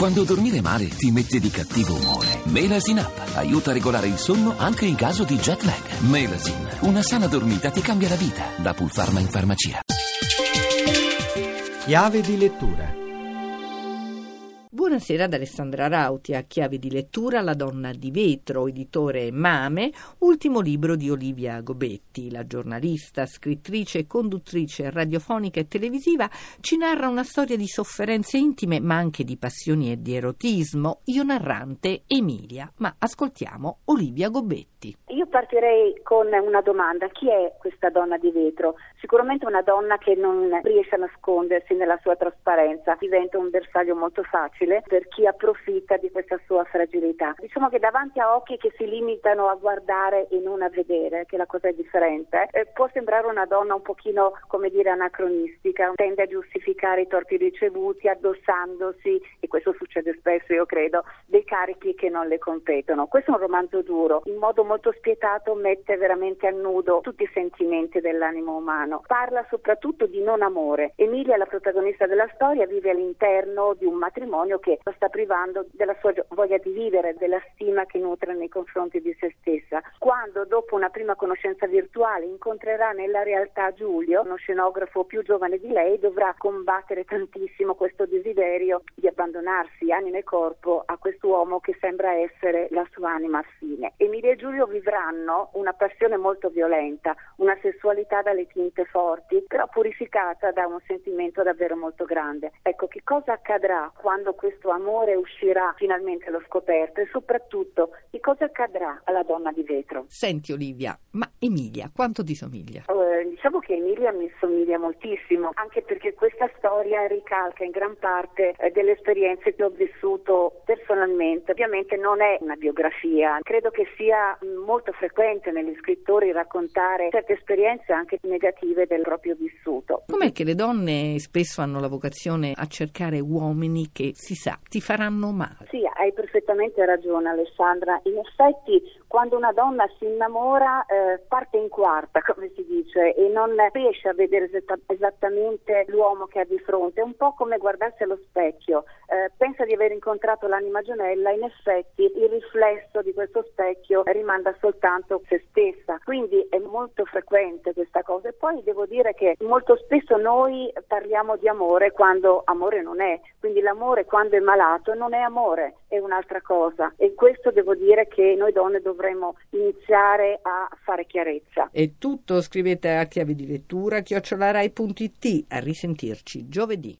Quando dormire male ti mette di cattivo umore. Melasin Up aiuta a regolare il sonno anche in caso di jet lag. Melasin, una sana dormita ti cambia la vita. Da Pulpharma in farmacia. Chiave di lettura. Buonasera ad Alessandra Rauti, a chiave di lettura La donna di vetro, editore Mame, ultimo libro di Olivia Gobetti. La giornalista, scrittrice conduttrice radiofonica e televisiva ci narra una storia di sofferenze intime, ma anche di passioni e di erotismo. Io narrante Emilia, ma ascoltiamo Olivia Gobetti. Io partirei con una domanda: chi è questa donna di vetro? Sicuramente una donna che non riesce a nascondersi nella sua trasparenza, diventa un bersaglio molto facile per chi approfitta di questa sua fragilità. Diciamo che davanti a occhi che si limitano a guardare e non a vedere, che la cosa è differente, eh, può sembrare una donna un pochino, come dire, anacronistica, tende a giustificare i torti ricevuti addossandosi, e questo succede spesso, io credo, dei carichi che non le competono. Questo è un romanzo duro, in modo molto spietato mette veramente a nudo tutti i sentimenti dell'animo umano. Parla soprattutto di non amore. Emilia, la protagonista della storia, vive all'interno di un matrimonio che lo sta privando della sua voglia di vivere, della stima che nutre nei confronti di se stessa. Quando dopo una prima conoscenza virtuale incontrerà nella realtà Giulio, uno scenografo più giovane di lei, dovrà combattere tantissimo questo desiderio di abbandonarsi anima e corpo a quest'uomo che sembra essere la sua anima affine. Emilia e Giulio vivranno una passione molto violenta, una sessualità dalle tinte forti, però purificata da un sentimento davvero molto grande. Ecco, che cosa accadrà quando questo amore uscirà finalmente allo scoperto e soprattutto di cosa accadrà alla donna di vetro. Senti Olivia, ma Emilia quanto ti somiglia? Eh, diciamo che Emilia mi somiglia moltissimo, anche perché questa storia ricalca in gran parte eh, delle esperienze che ho vissuto personalmente. Ovviamente non è una biografia, credo che sia molto frequente negli scrittori raccontare certe esperienze anche negative del proprio vissuto. Com'è che le donne spesso hanno la vocazione a cercare uomini che si sa ti faranno male? Sì, hai perfettamente ragione Alessandra. In effetti quando una donna si innamora eh, parte in quarta, come si dice, e non riesce a vedere esattamente l'uomo che ha di fronte. È un po' come guardarsi allo specchio. Eh, pensa di aver incontrato l'anima gemella, in effetti il riflesso di questo specchio rimanda soltanto se stessa. Quindi è molto frequente questa cosa. E poi devo dire che molto spesso noi parliamo di amore quando amore non è. Quindi l'amore quando è malato non è amore, è un'altra cosa. E questo devo dire che noi donne dovremmo iniziare a fare chiarezza. È tutto, scrivete a chiave di lettura chiocciolarai.it. A risentirci giovedì.